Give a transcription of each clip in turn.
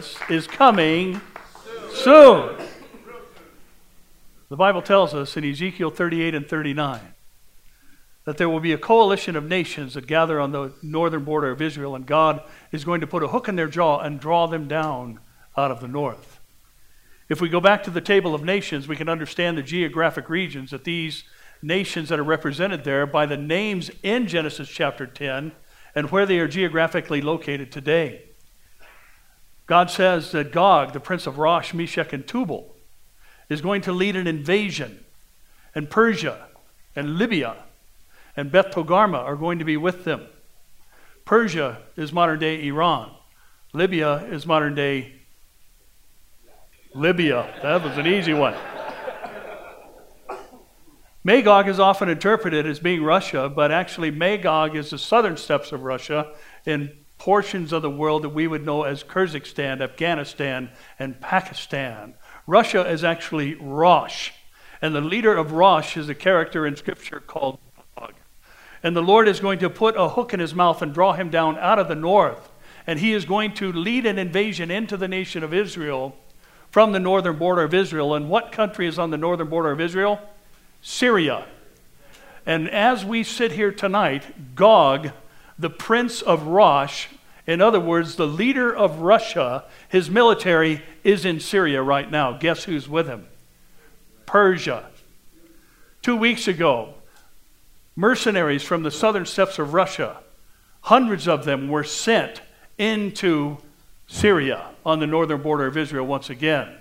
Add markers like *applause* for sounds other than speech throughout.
Jesus is coming soon. The Bible tells us in Ezekiel 38 and 39 that there will be a coalition of nations that gather on the northern border of Israel, and God is going to put a hook in their jaw and draw them down out of the north. If we go back to the table of nations, we can understand the geographic regions that these nations that are represented there by the names in Genesis chapter 10 and where they are geographically located today. God says that Gog, the prince of Rosh, Meshech, and Tubal, is going to lead an invasion, and Persia and Libya and Beth Togarmah are going to be with them. Persia is modern day Iran. Libya is modern day Libya. That was an easy one. Magog is often interpreted as being Russia, but actually, Magog is the southern steppes of Russia in portions of the world that we would know as Kyrgyzstan, Afghanistan, and Pakistan. Russia is actually Rosh, and the leader of Rosh is a character in Scripture called Gog. And the Lord is going to put a hook in his mouth and draw him down out of the north, and he is going to lead an invasion into the nation of Israel from the northern border of Israel. And what country is on the northern border of Israel? Syria. And as we sit here tonight, Gog, the prince of Rosh, in other words, the leader of Russia, his military is in Syria right now. Guess who's with him? Persia. Two weeks ago, mercenaries from the southern steppes of Russia, hundreds of them were sent into Syria on the northern border of Israel once again.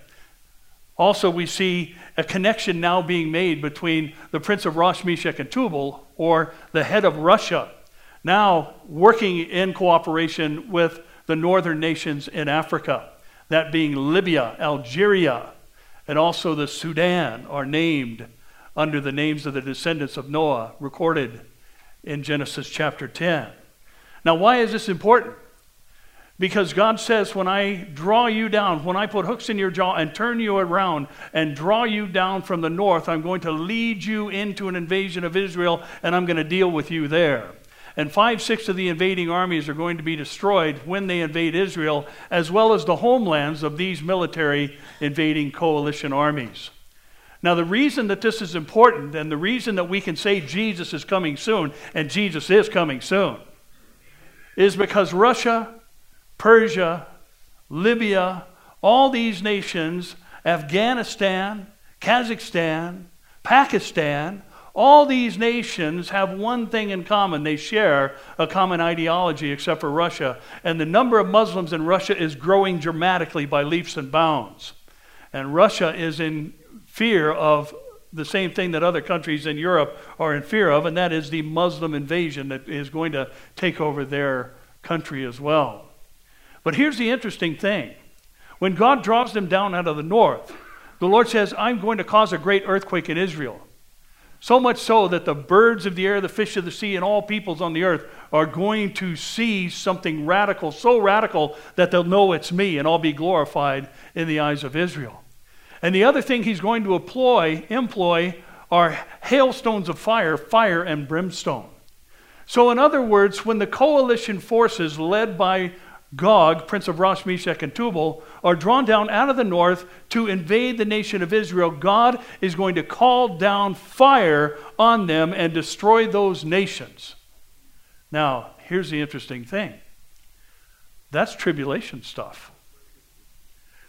Also, we see a connection now being made between the prince of Rosh, Meshech, and Tubal, or the head of Russia, now working in cooperation with the northern nations in Africa, that being Libya, Algeria, and also the Sudan, are named under the names of the descendants of Noah recorded in Genesis chapter 10. Now, why is this important? Because God says, when I draw you down, when I put hooks in your jaw and turn you around and draw you down from the north, I'm going to lead you into an invasion of Israel and I'm going to deal with you there. And five sixths of the invading armies are going to be destroyed when they invade Israel, as well as the homelands of these military invading coalition armies. Now, the reason that this is important and the reason that we can say Jesus is coming soon, and Jesus is coming soon, is because Russia Persia, Libya, all these nations, Afghanistan, Kazakhstan, Pakistan, all these nations have one thing in common. They share a common ideology, except for Russia. And the number of Muslims in Russia is growing dramatically by leaps and bounds. And Russia is in fear of the same thing that other countries in Europe are in fear of, and that is the Muslim invasion that is going to take over their country as well. But here's the interesting thing when God draws them down out of the north, the Lord says, I'm going to cause a great earthquake in Israel. So much so that the birds of the air, the fish of the sea, and all peoples on the earth are going to see something radical, so radical that they'll know it's me and I'll be glorified in the eyes of Israel. And the other thing he's going to employ, employ are hailstones of fire, fire and brimstone. So, in other words, when the coalition forces led by Gog, prince of Rosh, Meshech, and Tubal, are drawn down out of the north to invade the nation of Israel, God is going to call down fire on them and destroy those nations. Now, here's the interesting thing that's tribulation stuff.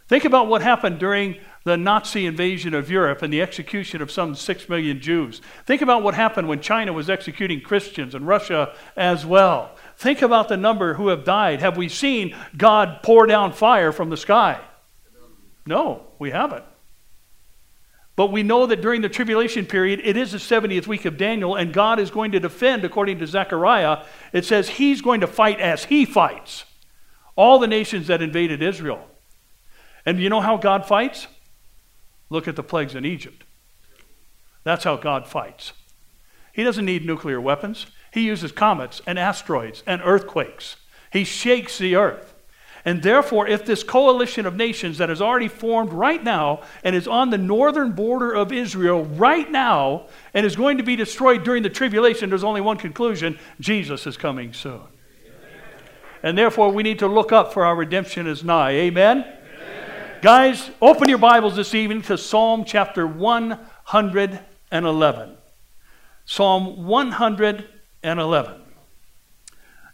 Think about what happened during the Nazi invasion of Europe and the execution of some six million Jews. Think about what happened when China was executing Christians and Russia as well. Think about the number who have died. Have we seen God pour down fire from the sky? No, we haven't. But we know that during the tribulation period, it is the 70th week of Daniel, and God is going to defend, according to Zechariah. It says he's going to fight as he fights all the nations that invaded Israel. And you know how God fights? Look at the plagues in Egypt. That's how God fights. He doesn't need nuclear weapons. He uses comets and asteroids and earthquakes. He shakes the earth. And therefore, if this coalition of nations that has already formed right now and is on the northern border of Israel right now and is going to be destroyed during the tribulation, there's only one conclusion Jesus is coming soon. And therefore, we need to look up for our redemption is nigh. Amen? Amen? Guys, open your Bibles this evening to Psalm chapter 111. Psalm 111.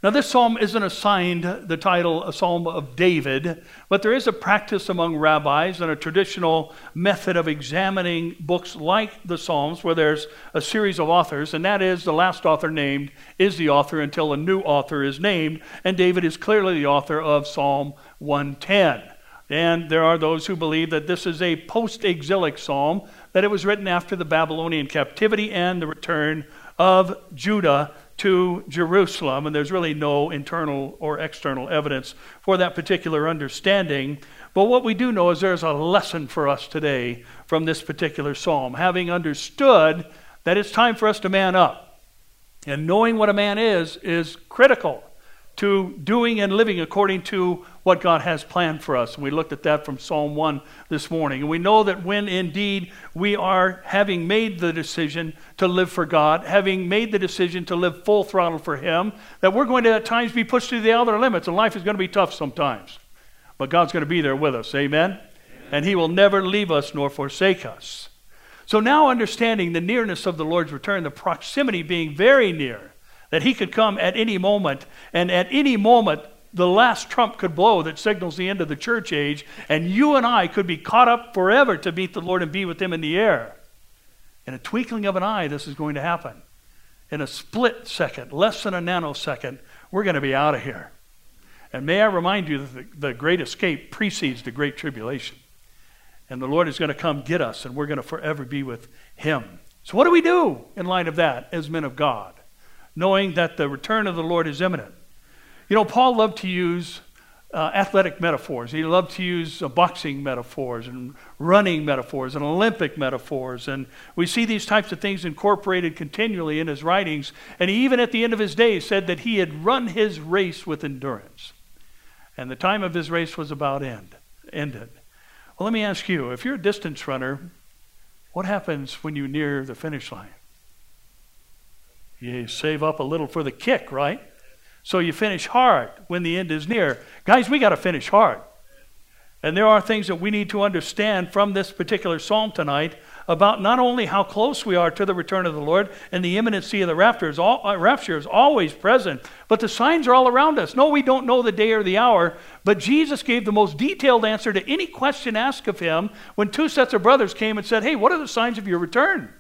Now, this psalm isn't assigned the title a psalm of David, but there is a practice among rabbis and a traditional method of examining books like the Psalms where there's a series of authors, and that is the last author named is the author until a new author is named, and David is clearly the author of Psalm 110. And there are those who believe that this is a post exilic psalm, that it was written after the Babylonian captivity and the return of Judah to Jerusalem, and there's really no internal or external evidence for that particular understanding. But what we do know is there's a lesson for us today from this particular psalm. Having understood that it's time for us to man up, and knowing what a man is, is critical to doing and living according to what God has planned for us. And we looked at that from Psalm 1 this morning. And we know that when indeed we are having made the decision to live for God, having made the decision to live full throttle for Him, that we're going to at times be pushed to the outer limits, and life is going to be tough sometimes. But God's going to be there with us. Amen? Amen. And He will never leave us nor forsake us. So now, understanding the nearness of the Lord's return, the proximity being very near, that He could come at any moment, and at any moment, the last trump could blow that signals the end of the church age, and you and I could be caught up forever to meet the Lord and be with Him in the air. In a twinkling of an eye, this is going to happen. In a split second, less than a nanosecond, we're going to be out of here. And may I remind you that the, the great escape precedes the great tribulation. And the Lord is going to come get us, and we're going to forever be with Him. So, what do we do in light of that as men of God, knowing that the return of the Lord is imminent? You know, Paul loved to use uh, athletic metaphors. He loved to use uh, boxing metaphors and running metaphors and Olympic metaphors. And we see these types of things incorporated continually in his writings. And he even at the end of his days said that he had run his race with endurance. And the time of his race was about end, ended. Well, let me ask you if you're a distance runner, what happens when you near the finish line? You save up a little for the kick, right? So you finish hard when the end is near. Guys, we got to finish hard. And there are things that we need to understand from this particular psalm tonight about not only how close we are to the return of the Lord and the imminency of the rapture is, all, uh, rapture is always present, but the signs are all around us. No, we don't know the day or the hour, but Jesus gave the most detailed answer to any question asked of him when two sets of brothers came and said, Hey, what are the signs of your return?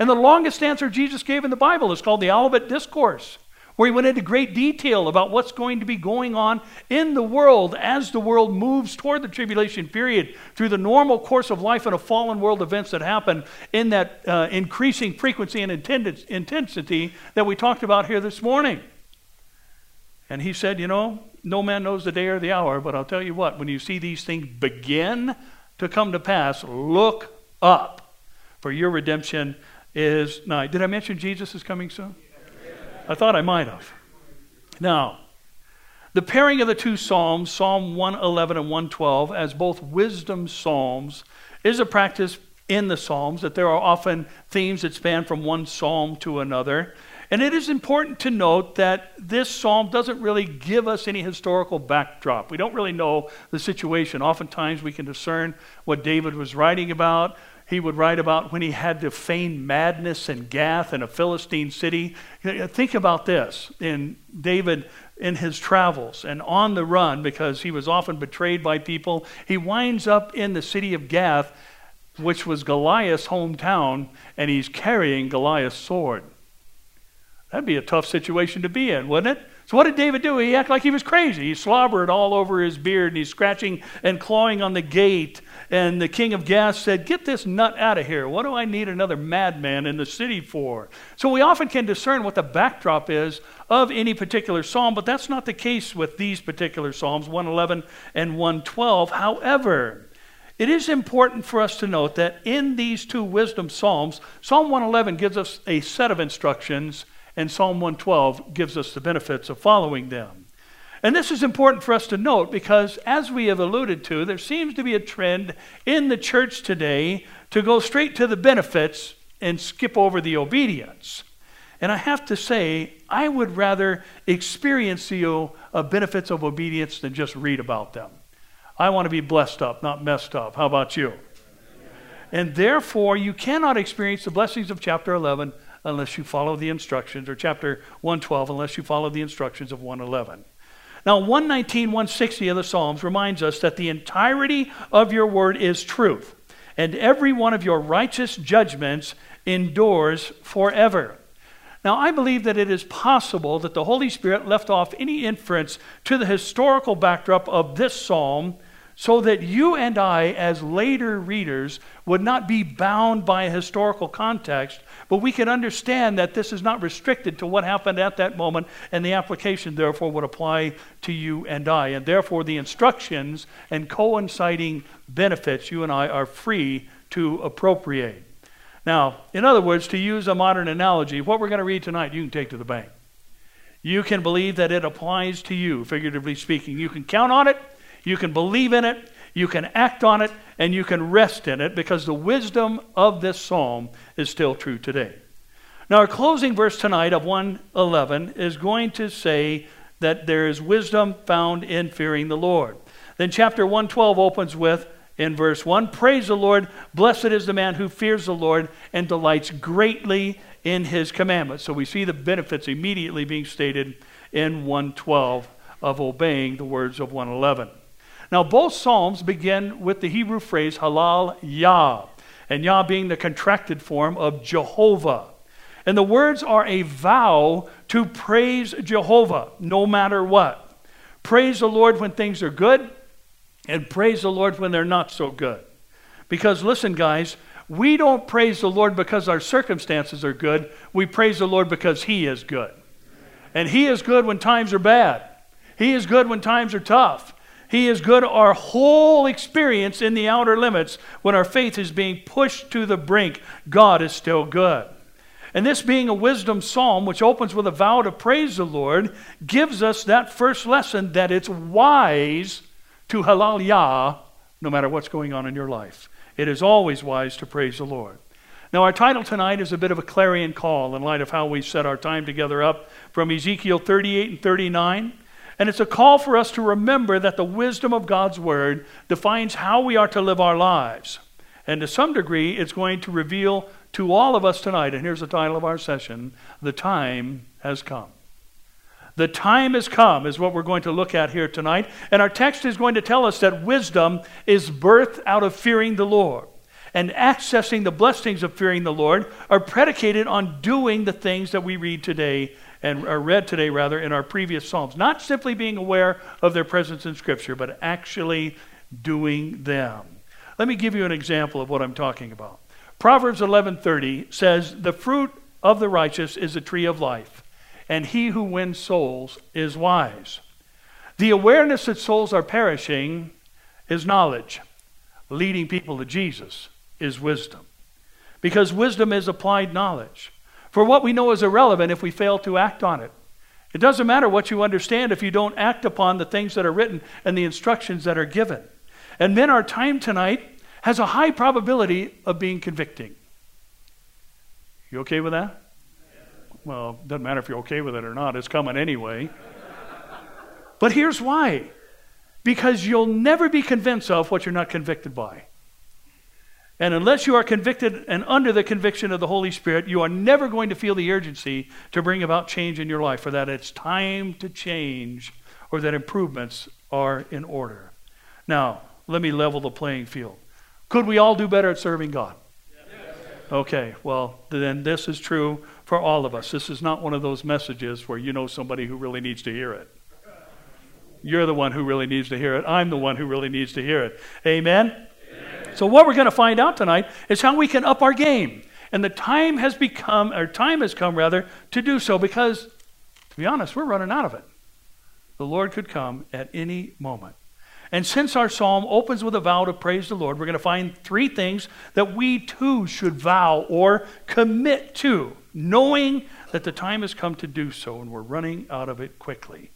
And the longest answer Jesus gave in the Bible is called the Olivet Discourse where he went into great detail about what's going to be going on in the world as the world moves toward the tribulation period through the normal course of life and a fallen world events that happen in that uh, increasing frequency and intensity that we talked about here this morning. And he said, You know, no man knows the day or the hour, but I'll tell you what, when you see these things begin to come to pass, look up, for your redemption is nigh. Did I mention Jesus is coming soon? I thought I might have. Now, the pairing of the two Psalms, Psalm 111 and 112, as both wisdom Psalms, is a practice in the Psalms that there are often themes that span from one Psalm to another. And it is important to note that this psalm doesn't really give us any historical backdrop. We don't really know the situation. Oftentimes we can discern what David was writing about, he would write about when he had to feign madness in Gath in a Philistine city. Think about this in David in his travels and on the run because he was often betrayed by people. He winds up in the city of Gath, which was Goliath's hometown, and he's carrying Goliath's sword. That'd be a tough situation to be in, wouldn't it? So what did David do? He acted like he was crazy. He slobbered all over his beard and he's scratching and clawing on the gate. And the king of Gath said, Get this nut out of here. What do I need another madman in the city for? So we often can discern what the backdrop is of any particular psalm, but that's not the case with these particular psalms, 111 and 112. However, it is important for us to note that in these two wisdom psalms, Psalm 111 gives us a set of instructions and Psalm 112 gives us the benefits of following them. And this is important for us to note because, as we have alluded to, there seems to be a trend in the church today to go straight to the benefits and skip over the obedience. And I have to say, I would rather experience the uh, benefits of obedience than just read about them. I want to be blessed up, not messed up. How about you? And therefore, you cannot experience the blessings of chapter 11 unless you follow the instructions, or chapter 112 unless you follow the instructions of 111. Now, 119, 160 of the Psalms reminds us that the entirety of your word is truth, and every one of your righteous judgments endures forever. Now, I believe that it is possible that the Holy Spirit left off any inference to the historical backdrop of this psalm so that you and I, as later readers, would not be bound by a historical context, but we can understand that this is not restricted to what happened at that moment, and the application, therefore, would apply to you and I. And therefore, the instructions and coinciding benefits you and I are free to appropriate. Now, in other words, to use a modern analogy, what we're going to read tonight, you can take to the bank. You can believe that it applies to you, figuratively speaking. You can count on it, you can believe in it, you can act on it, and you can rest in it because the wisdom of this psalm is still true today. Now, our closing verse tonight of 111 is going to say that there is wisdom found in fearing the Lord. Then, chapter 112 opens with, in verse 1 Praise the Lord, blessed is the man who fears the Lord and delights greatly in his commandments. So we see the benefits immediately being stated in 112 of obeying the words of 111. Now, both Psalms begin with the Hebrew phrase halal Yah, and Yah being the contracted form of Jehovah. And the words are a vow to praise Jehovah no matter what. Praise the Lord when things are good, and praise the Lord when they're not so good. Because listen, guys, we don't praise the Lord because our circumstances are good. We praise the Lord because He is good. And He is good when times are bad, He is good when times are tough. He is good our whole experience in the outer limits when our faith is being pushed to the brink. God is still good. And this being a wisdom psalm, which opens with a vow to praise the Lord, gives us that first lesson that it's wise to halal Yah no matter what's going on in your life. It is always wise to praise the Lord. Now, our title tonight is a bit of a clarion call in light of how we set our time together up from Ezekiel 38 and 39. And it's a call for us to remember that the wisdom of God's Word defines how we are to live our lives. And to some degree, it's going to reveal to all of us tonight, and here's the title of our session The Time Has Come. The time has come, is what we're going to look at here tonight. And our text is going to tell us that wisdom is birthed out of fearing the Lord. And accessing the blessings of fearing the Lord are predicated on doing the things that we read today and are read today, rather, in our previous Psalms. Not simply being aware of their presence in Scripture, but actually doing them. Let me give you an example of what I'm talking about. Proverbs 11:30 says, "The fruit of the righteous is a tree of life, and he who wins souls is wise." The awareness that souls are perishing is knowledge. Leading people to Jesus is wisdom. Because wisdom is applied knowledge. For what we know is irrelevant if we fail to act on it. It doesn't matter what you understand if you don't act upon the things that are written and the instructions that are given. And men, our time tonight has a high probability of being convicting. You okay with that? Well, it doesn't matter if you're okay with it or not, it's coming anyway. but here's why because you'll never be convinced of what you're not convicted by. And unless you are convicted and under the conviction of the Holy Spirit, you are never going to feel the urgency to bring about change in your life, or that it's time to change, or that improvements are in order. Now, let me level the playing field. Could we all do better at serving God? Okay, well, then this is true for all of us. This is not one of those messages where you know somebody who really needs to hear it. You're the one who really needs to hear it. I'm the one who really needs to hear it. Amen? So, what we're going to find out tonight is how we can up our game. And the time has become, or time has come rather, to do so because, to be honest, we're running out of it. The Lord could come at any moment. And since our psalm opens with a vow to praise the Lord, we're going to find three things that we too should vow or commit to, knowing that the time has come to do so and we're running out of it quickly.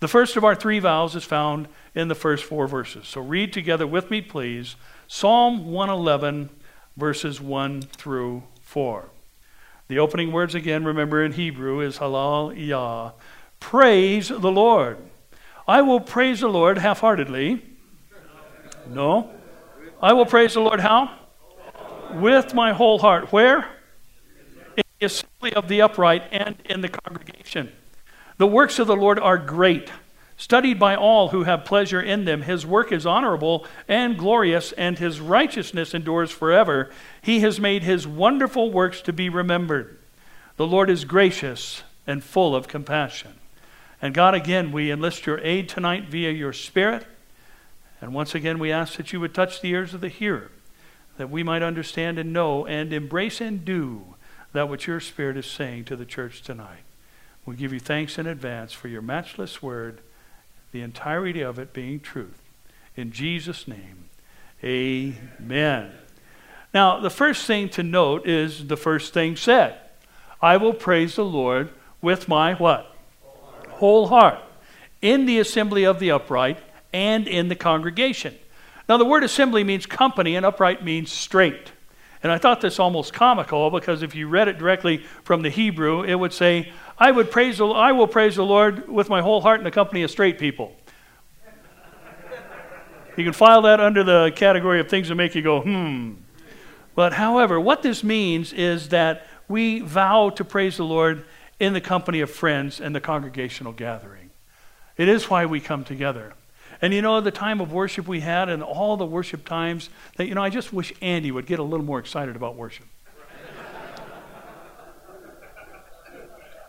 The first of our three vows is found in the first four verses. So read together with me, please, Psalm 111, verses 1 through 4. The opening words again, remember in Hebrew, is halal yah. Praise the Lord. I will praise the Lord half heartedly. No. I will praise the Lord how? With my whole heart. Where? In the assembly of the upright and in the congregation. The works of the Lord are great, studied by all who have pleasure in them. His work is honorable and glorious, and his righteousness endures forever. He has made his wonderful works to be remembered. The Lord is gracious and full of compassion. And God, again, we enlist your aid tonight via your Spirit. And once again, we ask that you would touch the ears of the hearer, that we might understand and know and embrace and do that which your Spirit is saying to the church tonight. We give you thanks in advance for your matchless word, the entirety of it being truth. In Jesus' name, amen. Now, the first thing to note is the first thing said I will praise the Lord with my what? Whole heart. Whole heart. In the assembly of the upright and in the congregation. Now, the word assembly means company, and upright means straight. And I thought this almost comical because if you read it directly from the Hebrew, it would say, I, would praise the, I will praise the Lord with my whole heart in the company of straight people. You can file that under the category of things that make you go, hmm. But however, what this means is that we vow to praise the Lord in the company of friends and the congregational gathering. It is why we come together. And you know, the time of worship we had and all the worship times, that, you know, I just wish Andy would get a little more excited about worship.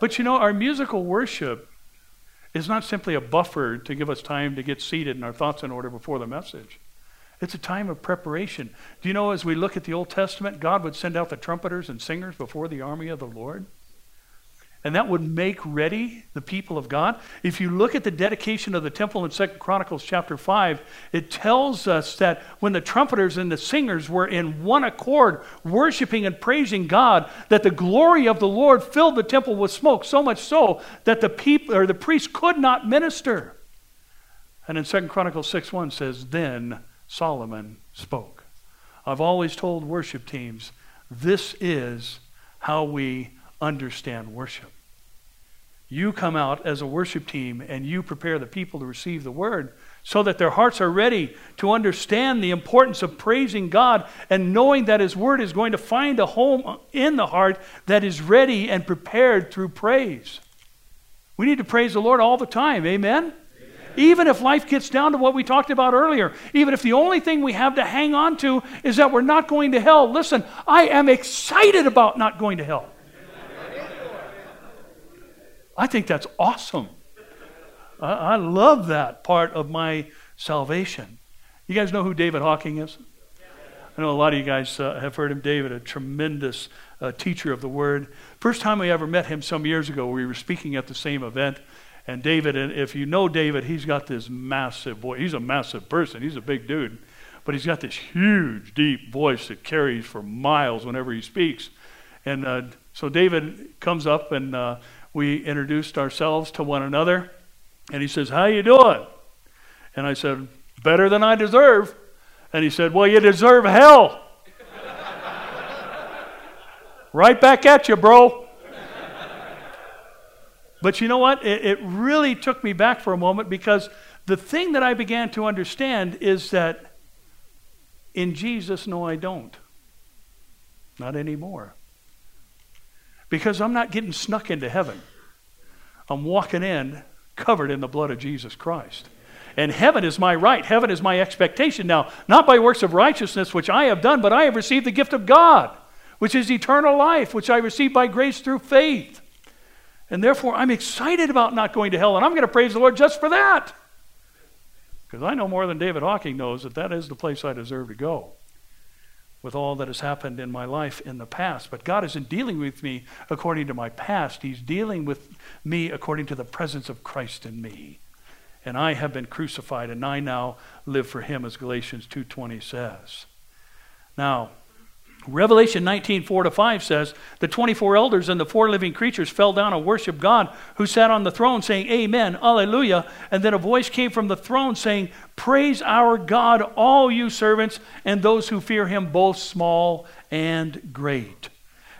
But you know, our musical worship is not simply a buffer to give us time to get seated and our thoughts in order before the message. It's a time of preparation. Do you know, as we look at the Old Testament, God would send out the trumpeters and singers before the army of the Lord? And that would make ready the people of God. If you look at the dedication of the temple in Second Chronicles chapter 5, it tells us that when the trumpeters and the singers were in one accord, worshiping and praising God, that the glory of the Lord filled the temple with smoke, so much so that the people or the priests could not minister. And in Second Chronicles 6 1 says, Then Solomon spoke. I've always told worship teams, this is how we understand worship. You come out as a worship team and you prepare the people to receive the word so that their hearts are ready to understand the importance of praising God and knowing that His word is going to find a home in the heart that is ready and prepared through praise. We need to praise the Lord all the time. Amen? Even if life gets down to what we talked about earlier, even if the only thing we have to hang on to is that we're not going to hell, listen, I am excited about not going to hell. I think that's awesome. I, I love that part of my salvation. You guys know who David Hocking is? I know a lot of you guys uh, have heard him. David, a tremendous uh, teacher of the Word. First time we ever met him some years ago, we were speaking at the same event. And David, and if you know David, he's got this massive voice. He's a massive person. He's a big dude. But he's got this huge, deep voice that carries for miles whenever he speaks. And uh, so David comes up and uh, we introduced ourselves to one another. And he says, How you doing? And I said, Better than I deserve. And he said, Well, you deserve hell. *laughs* right back at you, bro. but you know what? It, it really took me back for a moment because the thing that I began to understand is that in Jesus, no, I don't. Not anymore. Because I'm not getting snuck into heaven. I'm walking in covered in the blood of Jesus Christ. And heaven is my right. Heaven is my expectation now, not by works of righteousness which I have done, but I have received the gift of God, which is eternal life, which I received by grace through faith. And therefore, I'm excited about not going to hell, and I'm going to praise the Lord just for that. Because I know more than David Hocking knows that that is the place I deserve to go with all that has happened in my life in the past. But God isn't dealing with me according to my past. He's dealing with me according to the presence of Christ in me. And I have been crucified and I now live for him as Galatians 2:20 says. Now, Revelation 19, 4 to 5 says, The 24 elders and the four living creatures fell down and worshiped God who sat on the throne, saying, Amen, Alleluia. And then a voice came from the throne saying, Praise our God, all you servants, and those who fear him, both small and great.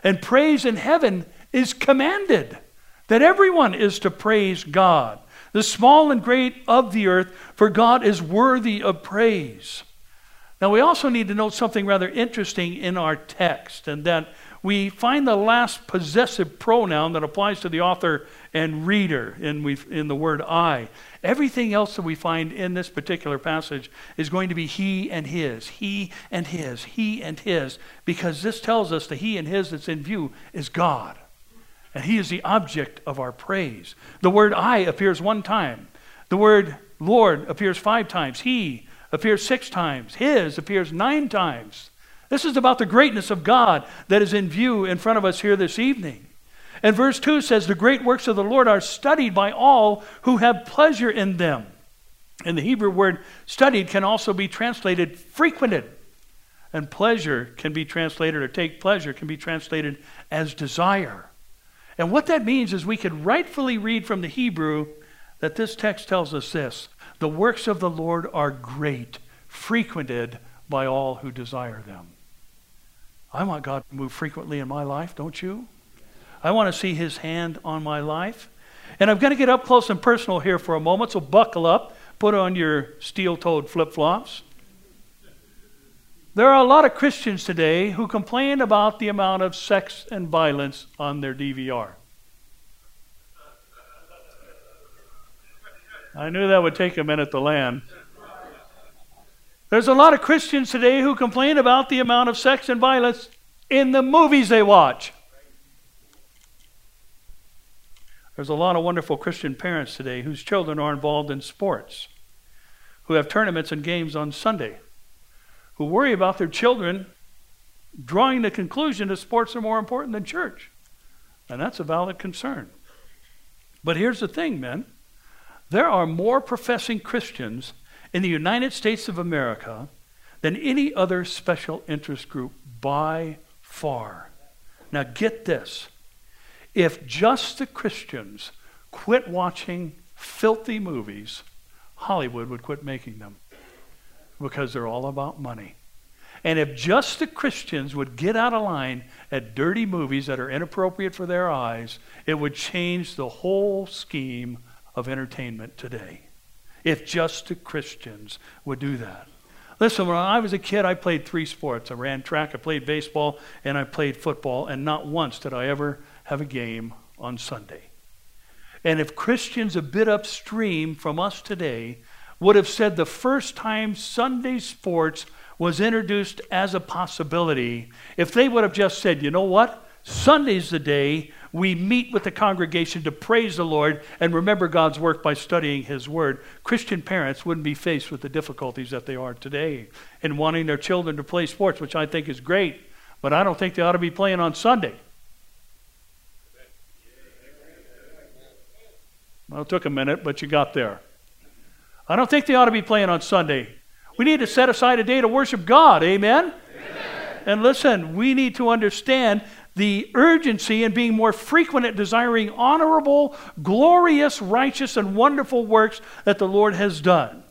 And praise in heaven is commanded that everyone is to praise God, the small and great of the earth, for God is worthy of praise. Now, we also need to note something rather interesting in our text, and that we find the last possessive pronoun that applies to the author and reader in, in the word I. Everything else that we find in this particular passage is going to be he and his, he and his, he and his, because this tells us the he and his that's in view is God. And he is the object of our praise. The word I appears one time. The word Lord appears five times. He appears six times. His appears nine times. This is about the greatness of God that is in view in front of us here this evening. And verse 2 says, The great works of the Lord are studied by all who have pleasure in them. And the Hebrew word studied can also be translated frequented. And pleasure can be translated, or take pleasure can be translated as desire. And what that means is we can rightfully read from the Hebrew that this text tells us this the works of the Lord are great, frequented by all who desire them. I want God to move frequently in my life, don't you? I want to see His hand on my life. And I'm going to get up close and personal here for a moment, so buckle up, put on your steel toed flip flops. There are a lot of Christians today who complain about the amount of sex and violence on their DVR. I knew that would take a minute to land. There's a lot of Christians today who complain about the amount of sex and violence in the movies they watch. There's a lot of wonderful Christian parents today whose children are involved in sports, who have tournaments and games on Sunday, who worry about their children drawing the conclusion that sports are more important than church. And that's a valid concern. But here's the thing, men there are more professing Christians in the United States of America than any other special interest group by far. Now, get this. If just the Christians quit watching filthy movies, Hollywood would quit making them because they're all about money. And if just the Christians would get out of line at dirty movies that are inappropriate for their eyes, it would change the whole scheme of entertainment today if just the Christians would do that. Listen, when I was a kid, I played three sports. I ran track, I played baseball, and I played football, and not once did I ever have a game on Sunday. And if Christians a bit upstream from us today would have said the first time Sunday sports was introduced as a possibility, if they would have just said, you know what? Sunday's the day we meet with the congregation to praise the Lord and remember God's work by studying His Word, Christian parents wouldn't be faced with the difficulties that they are today in wanting their children to play sports, which I think is great, but I don't think they ought to be playing on Sunday. Well, it took a minute, but you got there. I don't think they ought to be playing on Sunday. We need to set aside a day to worship God. Amen? Amen? And listen, we need to understand the urgency in being more frequent at desiring honorable, glorious, righteous, and wonderful works that the Lord has done.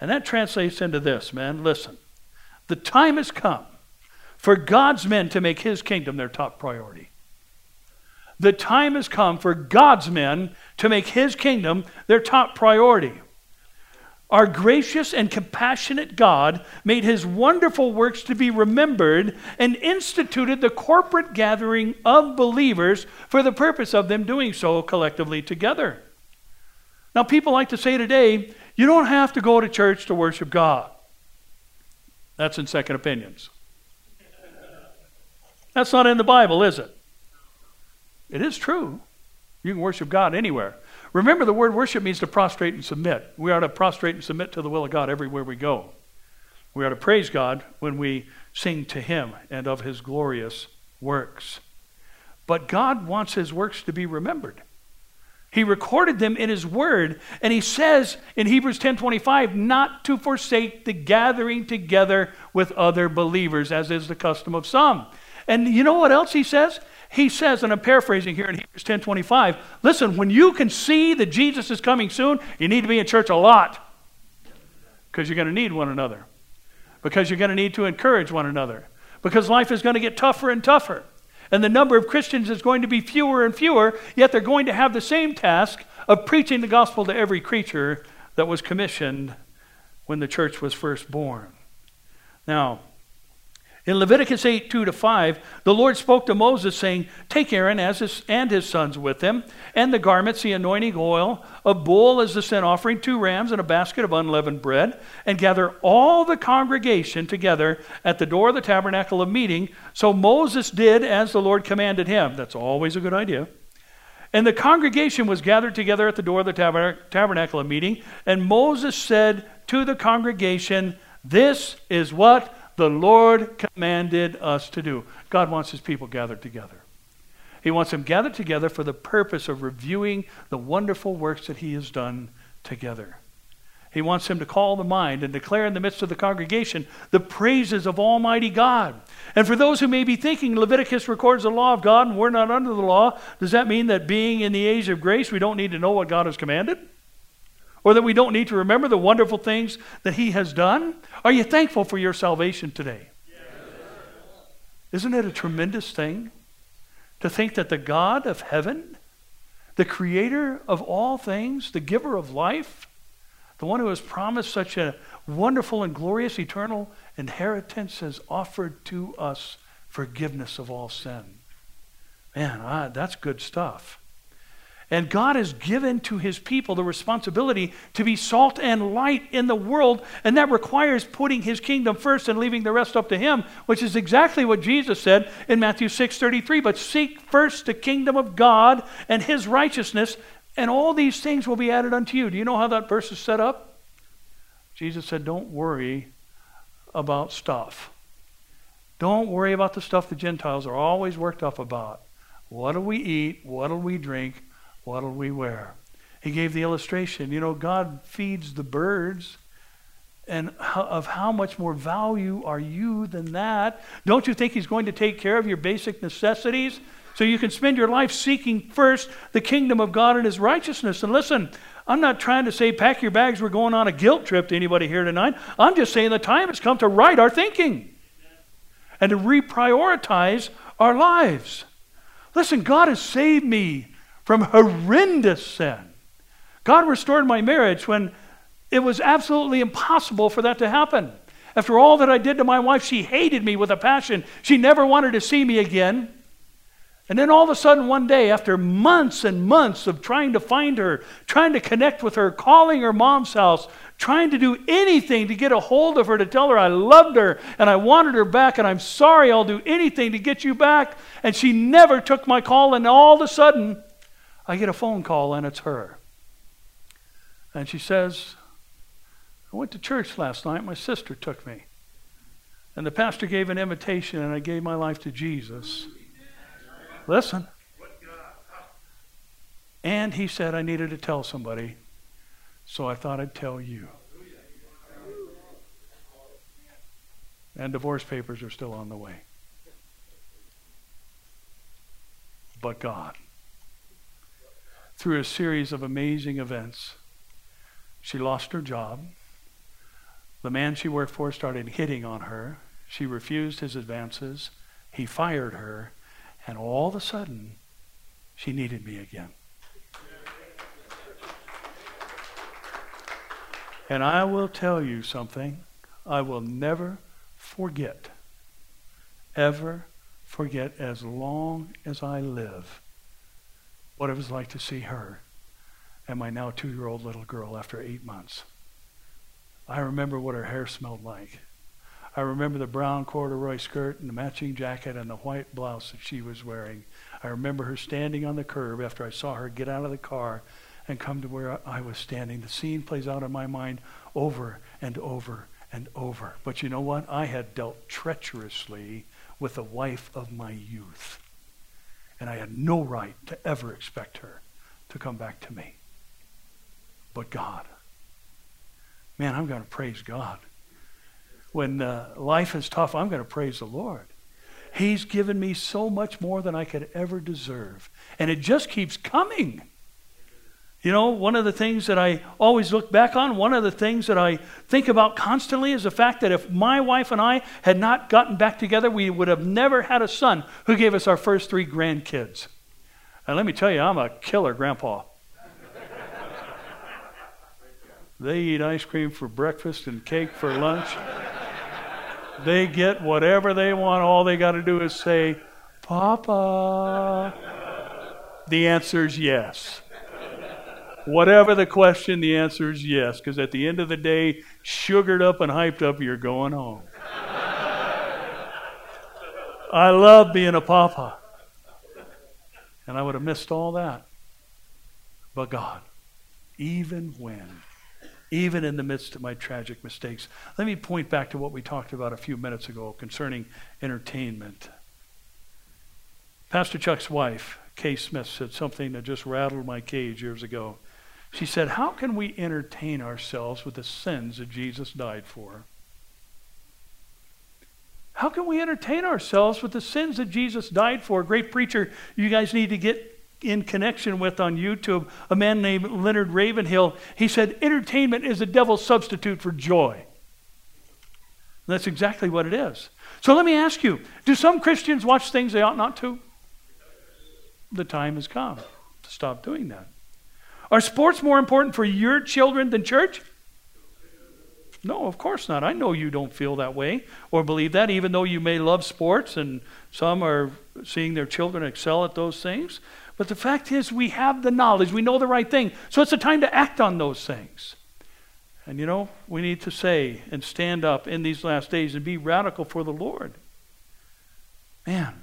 And that translates into this, man. Listen, the time has come for God's men to make his kingdom their top priority. The time has come for God's men to make his kingdom their top priority. Our gracious and compassionate God made his wonderful works to be remembered and instituted the corporate gathering of believers for the purpose of them doing so collectively together. Now, people like to say today, you don't have to go to church to worship God. That's in Second Opinions. That's not in the Bible, is it? It is true. You can worship God anywhere. Remember, the word worship means to prostrate and submit. We are to prostrate and submit to the will of God everywhere we go. We are to praise God when we sing to Him and of His glorious works. But God wants His works to be remembered. He recorded them in His Word, and He says in Hebrews 10:25, not to forsake the gathering together with other believers, as is the custom of some. And you know what else He says? He says, and I'm paraphrasing here in Hebrews 10:25, listen, when you can see that Jesus is coming soon, you need to be in church a lot. Because you're going to need one another. Because you're going to need to encourage one another. Because life is going to get tougher and tougher. And the number of Christians is going to be fewer and fewer, yet they're going to have the same task of preaching the gospel to every creature that was commissioned when the church was first born. Now, in Leviticus 8 2 to 5, the Lord spoke to Moses, saying, Take Aaron as his, and his sons with him, and the garments, the anointing oil, a bull as the sin offering, two rams, and a basket of unleavened bread, and gather all the congregation together at the door of the tabernacle of meeting. So Moses did as the Lord commanded him. That's always a good idea. And the congregation was gathered together at the door of the tabernacle of meeting, and Moses said to the congregation, This is what the Lord commanded us to do. God wants his people gathered together. He wants them gathered together for the purpose of reviewing the wonderful works that he has done together. He wants them to call the mind and declare in the midst of the congregation the praises of Almighty God. And for those who may be thinking Leviticus records the law of God and we're not under the law, does that mean that being in the age of grace, we don't need to know what God has commanded? Or that we don't need to remember the wonderful things that He has done? Are you thankful for your salvation today? Yes. Isn't it a tremendous thing to think that the God of heaven, the creator of all things, the giver of life, the one who has promised such a wonderful and glorious eternal inheritance, has offered to us forgiveness of all sin? Man, ah, that's good stuff. And God has given to his people the responsibility to be salt and light in the world, and that requires putting his kingdom first and leaving the rest up to him, which is exactly what Jesus said in Matthew 6:33, but seek first the kingdom of God and his righteousness, and all these things will be added unto you. Do you know how that verse is set up? Jesus said, "Don't worry about stuff. Don't worry about the stuff the Gentiles are always worked up about. What do we eat? What do we drink? What'll we wear? He gave the illustration. You know, God feeds the birds. And of how much more value are you than that? Don't you think He's going to take care of your basic necessities? So you can spend your life seeking first the kingdom of God and His righteousness. And listen, I'm not trying to say pack your bags, we're going on a guilt trip to anybody here tonight. I'm just saying the time has come to right our thinking and to reprioritize our lives. Listen, God has saved me from horrendous sin. God restored my marriage when it was absolutely impossible for that to happen. After all that I did to my wife, she hated me with a passion. She never wanted to see me again. And then all of a sudden, one day, after months and months of trying to find her, trying to connect with her, calling her mom's house, trying to do anything to get a hold of her, to tell her I loved her and I wanted her back, and I'm sorry, I'll do anything to get you back. And she never took my call, and all of a sudden, I get a phone call and it's her. And she says, I went to church last night. My sister took me. And the pastor gave an invitation and I gave my life to Jesus. Listen. And he said I needed to tell somebody. So I thought I'd tell you. And divorce papers are still on the way. But God through a series of amazing events. She lost her job. The man she worked for started hitting on her. She refused his advances. He fired her. And all of a sudden, she needed me again. And I will tell you something I will never forget, ever forget as long as I live what it was like to see her and my now two year old little girl after eight months. I remember what her hair smelled like. I remember the brown corduroy skirt and the matching jacket and the white blouse that she was wearing. I remember her standing on the curb after I saw her get out of the car and come to where I was standing. The scene plays out in my mind over and over and over. But you know what? I had dealt treacherously with the wife of my youth. And I had no right to ever expect her to come back to me. But God. Man, I'm going to praise God. When uh, life is tough, I'm going to praise the Lord. He's given me so much more than I could ever deserve. And it just keeps coming. You know, one of the things that I always look back on, one of the things that I think about constantly is the fact that if my wife and I had not gotten back together, we would have never had a son who gave us our first three grandkids. And let me tell you, I'm a killer grandpa. they eat ice cream for breakfast and cake for lunch. they get whatever they want. All they got to do is say, Papa. The answer is yes. Whatever the question, the answer is yes, because at the end of the day, sugared up and hyped up, you're going home. I love being a papa. And I would have missed all that. But God, even when, even in the midst of my tragic mistakes, let me point back to what we talked about a few minutes ago concerning entertainment. Pastor Chuck's wife, Kay Smith, said something that just rattled my cage years ago. She said, How can we entertain ourselves with the sins that Jesus died for? How can we entertain ourselves with the sins that Jesus died for? A great preacher you guys need to get in connection with on YouTube, a man named Leonard Ravenhill. He said, Entertainment is the devil's substitute for joy. And that's exactly what it is. So let me ask you do some Christians watch things they ought not to? The time has come to stop doing that. Are sports more important for your children than church? No, of course not. I know you don't feel that way or believe that, even though you may love sports and some are seeing their children excel at those things. But the fact is, we have the knowledge, we know the right thing. So it's a time to act on those things. And you know, we need to say and stand up in these last days and be radical for the Lord. Man,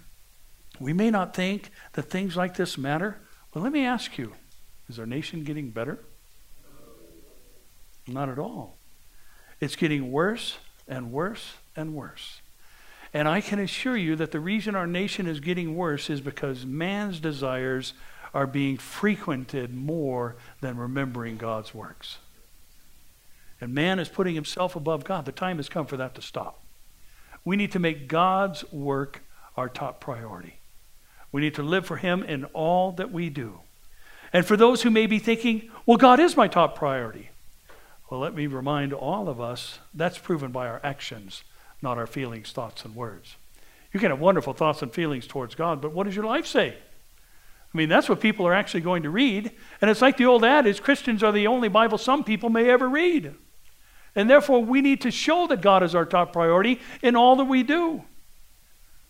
we may not think that things like this matter, but let me ask you is our nation getting better? Not at all. It's getting worse and worse and worse. And I can assure you that the reason our nation is getting worse is because man's desires are being frequented more than remembering God's works. And man is putting himself above God. The time has come for that to stop. We need to make God's work our top priority. We need to live for Him in all that we do. And for those who may be thinking, well, God is my top priority. Well, let me remind all of us that's proven by our actions, not our feelings, thoughts, and words. You can have wonderful thoughts and feelings towards God, but what does your life say? I mean, that's what people are actually going to read. And it's like the old adage Christians are the only Bible some people may ever read. And therefore, we need to show that God is our top priority in all that we do.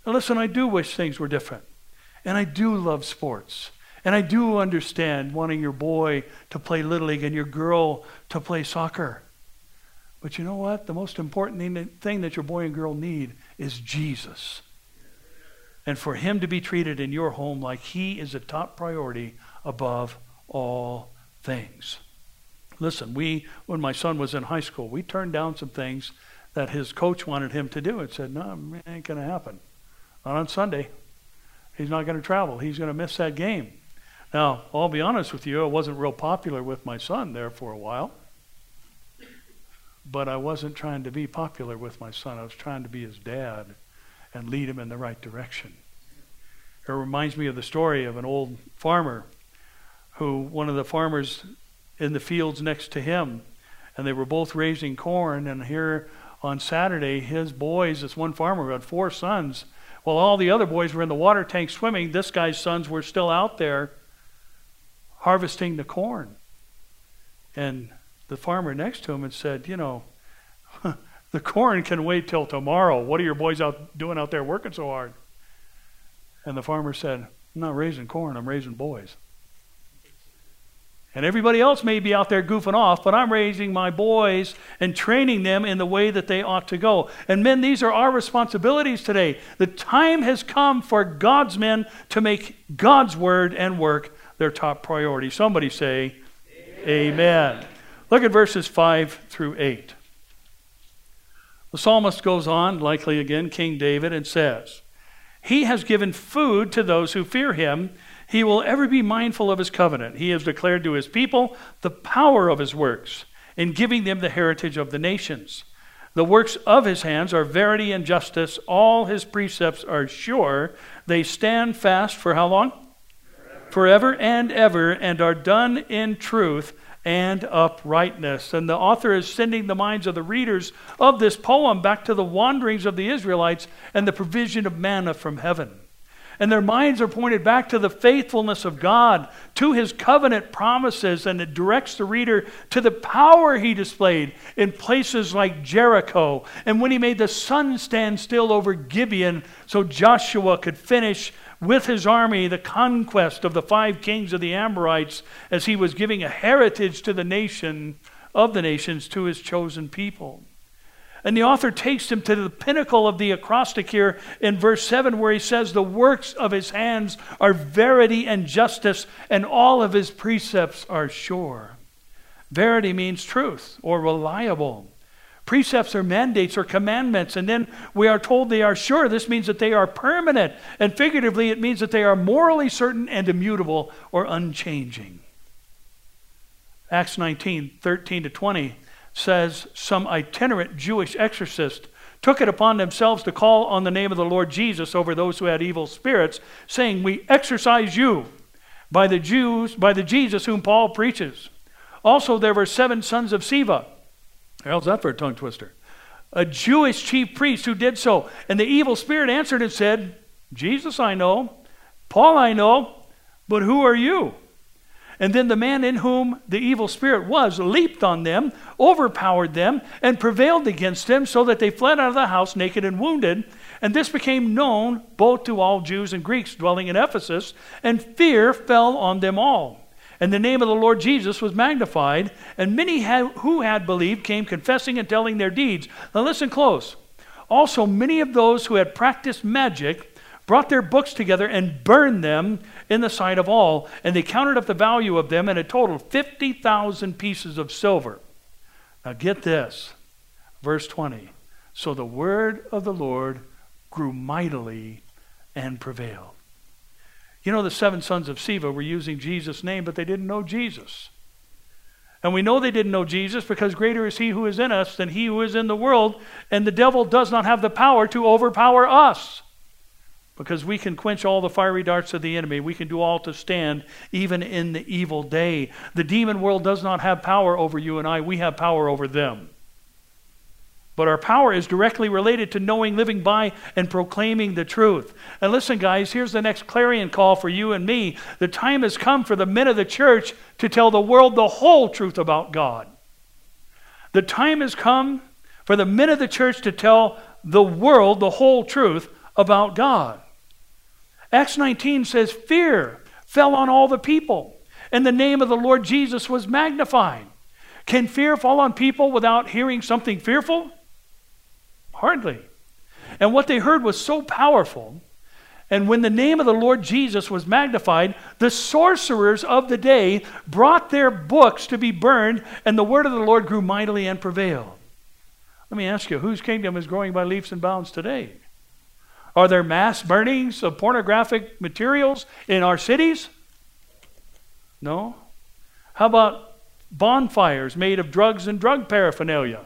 Now, listen, I do wish things were different. And I do love sports. And I do understand wanting your boy to play Little League and your girl to play soccer. But you know what? The most important thing that your boy and girl need is Jesus. And for him to be treated in your home like he is a top priority above all things. Listen, we, when my son was in high school, we turned down some things that his coach wanted him to do and said, no, it ain't going to happen. Not on Sunday. He's not going to travel. He's going to miss that game. Now, I'll be honest with you, I wasn't real popular with my son there for a while. But I wasn't trying to be popular with my son. I was trying to be his dad and lead him in the right direction. It reminds me of the story of an old farmer who, one of the farmers in the fields next to him, and they were both raising corn. And here on Saturday, his boys, this one farmer who had four sons, while all the other boys were in the water tank swimming, this guy's sons were still out there harvesting the corn. And the farmer next to him had said, You know, *laughs* the corn can wait till tomorrow. What are your boys out doing out there working so hard? And the farmer said, I'm not raising corn, I'm raising boys. And everybody else may be out there goofing off, but I'm raising my boys and training them in the way that they ought to go. And men, these are our responsibilities today. The time has come for God's men to make God's word and work their top priority. Somebody say, Amen. Amen. Look at verses 5 through 8. The psalmist goes on, likely again, King David, and says, He has given food to those who fear him. He will ever be mindful of his covenant. He has declared to his people the power of his works in giving them the heritage of the nations. The works of his hands are verity and justice. All his precepts are sure. They stand fast for how long? Forever and ever, and are done in truth and uprightness. And the author is sending the minds of the readers of this poem back to the wanderings of the Israelites and the provision of manna from heaven. And their minds are pointed back to the faithfulness of God, to his covenant promises, and it directs the reader to the power he displayed in places like Jericho. And when he made the sun stand still over Gibeon so Joshua could finish with his army the conquest of the five kings of the Amorites as he was giving a heritage to the nation of the nations to his chosen people. And the author takes him to the pinnacle of the acrostic here in verse 7, where he says, The works of his hands are verity and justice, and all of his precepts are sure. Verity means truth or reliable. Precepts are mandates or commandments, and then we are told they are sure. This means that they are permanent, and figuratively, it means that they are morally certain and immutable or unchanging. Acts 19 13 to 20 says some itinerant Jewish exorcist took it upon themselves to call on the name of the Lord Jesus over those who had evil spirits, saying, We exorcise you by the Jews, by the Jesus whom Paul preaches. Also, there were seven sons of Sceva. How's that for a tongue twister? A Jewish chief priest who did so. And the evil spirit answered and said, Jesus I know, Paul I know, but who are you? And then the man in whom the evil spirit was leaped on them, overpowered them, and prevailed against them, so that they fled out of the house naked and wounded. And this became known both to all Jews and Greeks dwelling in Ephesus, and fear fell on them all. And the name of the Lord Jesus was magnified, and many had, who had believed came confessing and telling their deeds. Now listen close. Also, many of those who had practiced magic brought their books together and burned them in the sight of all. And they counted up the value of them, and it totaled 50,000 pieces of silver. Now get this. Verse 20. So the word of the Lord grew mightily and prevailed. You know, the seven sons of Sceva were using Jesus' name, but they didn't know Jesus. And we know they didn't know Jesus because greater is he who is in us than he who is in the world, and the devil does not have the power to overpower us because we can quench all the fiery darts of the enemy. We can do all to stand even in the evil day. The demon world does not have power over you and I, we have power over them. But our power is directly related to knowing, living by, and proclaiming the truth. And listen, guys, here's the next clarion call for you and me. The time has come for the men of the church to tell the world the whole truth about God. The time has come for the men of the church to tell the world the whole truth about God. Acts 19 says, Fear fell on all the people, and the name of the Lord Jesus was magnified. Can fear fall on people without hearing something fearful? Hardly. And what they heard was so powerful. And when the name of the Lord Jesus was magnified, the sorcerers of the day brought their books to be burned, and the word of the Lord grew mightily and prevailed. Let me ask you, whose kingdom is growing by leaps and bounds today? Are there mass burnings of pornographic materials in our cities? No. How about bonfires made of drugs and drug paraphernalia?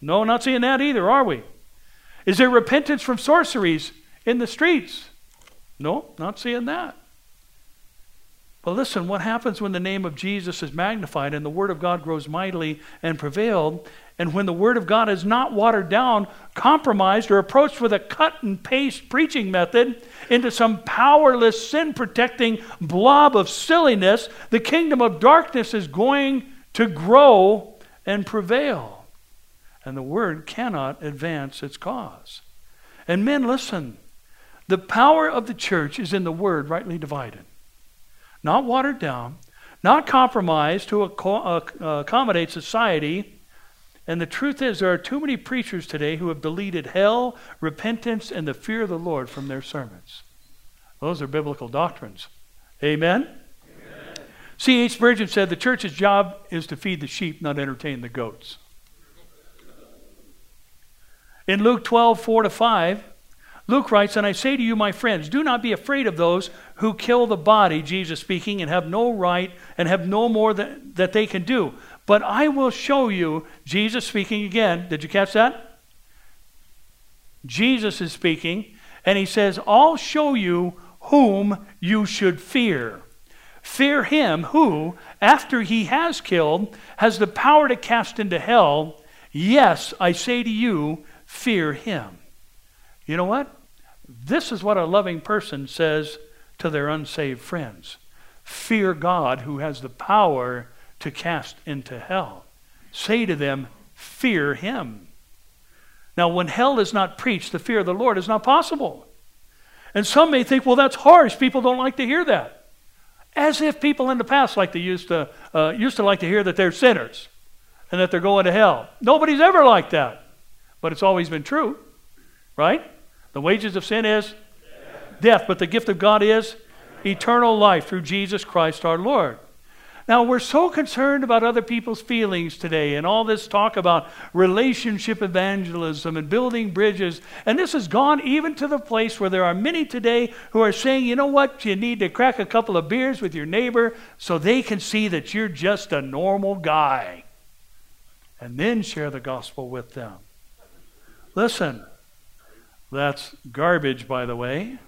No, not seeing that either, are we? Is there repentance from sorceries in the streets? No, not seeing that. But listen, what happens when the name of Jesus is magnified and the Word of God grows mightily and prevailed and when the Word of God is not watered down, compromised, or approached with a cut and paste preaching method into some powerless, sin protecting blob of silliness, the kingdom of darkness is going to grow and prevail. And the Word cannot advance its cause. And men, listen. The power of the church is in the Word rightly divided, not watered down, not compromised to accommodate society and the truth is, there are too many preachers today who have deleted hell, repentance, and the fear of the Lord from their sermons. Those are biblical doctrines. Amen? C.H. Spurgeon said the church's job is to feed the sheep, not entertain the goats. In Luke 12, 4 to 5, Luke writes, And I say to you, my friends, do not be afraid of those who kill the body, Jesus speaking, and have no right and have no more that, that they can do. But I will show you, Jesus speaking again. Did you catch that? Jesus is speaking, and he says, I'll show you whom you should fear. Fear him who, after he has killed, has the power to cast into hell. Yes, I say to you, fear him. You know what? This is what a loving person says to their unsaved friends Fear God who has the power to cast into hell. Say to them, Fear him. Now, when hell is not preached, the fear of the Lord is not possible. And some may think, well, that's harsh. People don't like to hear that. As if people in the past like to used to uh, used to like to hear that they're sinners and that they're going to hell. Nobody's ever like that, but it's always been true, right? The wages of sin is death, death but the gift of God is eternal life through Jesus Christ our Lord. Now, we're so concerned about other people's feelings today and all this talk about relationship evangelism and building bridges. And this has gone even to the place where there are many today who are saying, you know what, you need to crack a couple of beers with your neighbor so they can see that you're just a normal guy. And then share the gospel with them. Listen, that's garbage, by the way.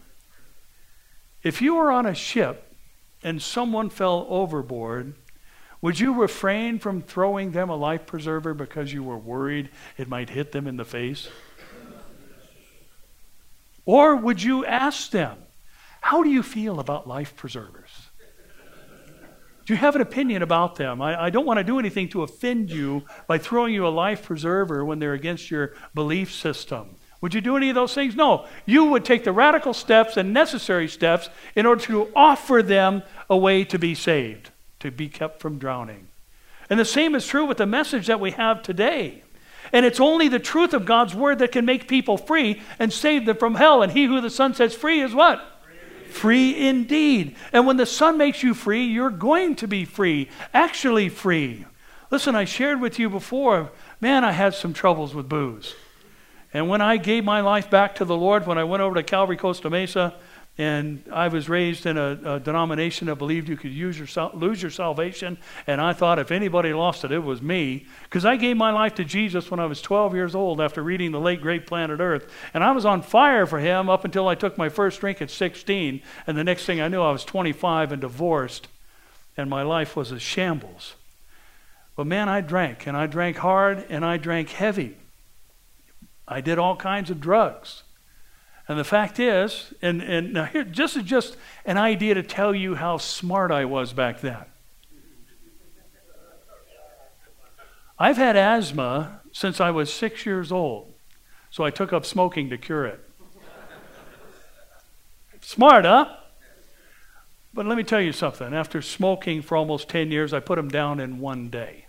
If you were on a ship and someone fell overboard, would you refrain from throwing them a life preserver because you were worried it might hit them in the face? Or would you ask them, How do you feel about life preservers? Do you have an opinion about them? I, I, don't want to do anything to offend you by throwing you a life preserver when they're against your belief system. Would you do any of those things? No. You would take the radical steps and necessary steps in order to offer them a way to be saved, to be kept from drowning. And the same is true with the message that we have today. And it's only the truth of God's word that can make people free and save them from hell. And he who the Son sets free is what? Free. indeed. And when the Son makes you free, you're going to be free, actually free. Listen, I shared with you before, man, I had some troubles with booze. And when I gave my life back to the Lord, when I went over to Calvary Costa Mesa, and I was raised in a, a denomination that believed you could your, lose your salvation, and I thought if anybody lost it, it was me. Because I gave my life to Jesus when I was 12 years old after reading The Late Great Planet Earth. And I was on fire for Him up until I took my first drink at 16. And the next thing I knew, I was 25 and divorced, and my life was a shambles. But man, I drank, and I drank hard, and I drank heavy. I did all kinds of drugs. And the fact is, and, and now here, this is just an idea to tell you how smart I was back then. I've had asthma since I was six years old, so I took up smoking to cure it. Smart, huh? But let me tell you something. After smoking for almost 10 years, I put them down in one day.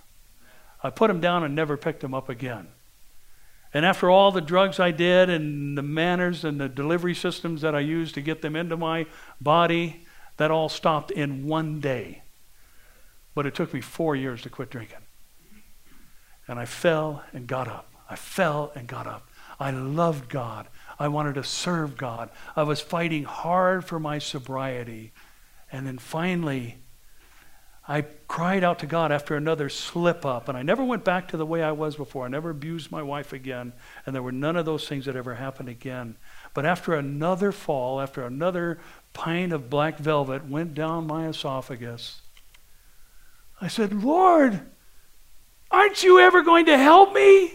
I put them down and never picked them up again. And after all the drugs I did and the manners and the delivery systems that I used to get them into my body, that all stopped in one day. But it took me four years to quit drinking. And I fell and got up. I fell and got up. I loved God. I wanted to serve God. I was fighting hard for my sobriety. And then finally, I cried out to God after another slip up, and I never went back to the way I was before. I never abused my wife again, and there were none of those things that ever happened again. But after another fall, after another pint of black velvet went down my esophagus, I said, Lord, aren't you ever going to help me?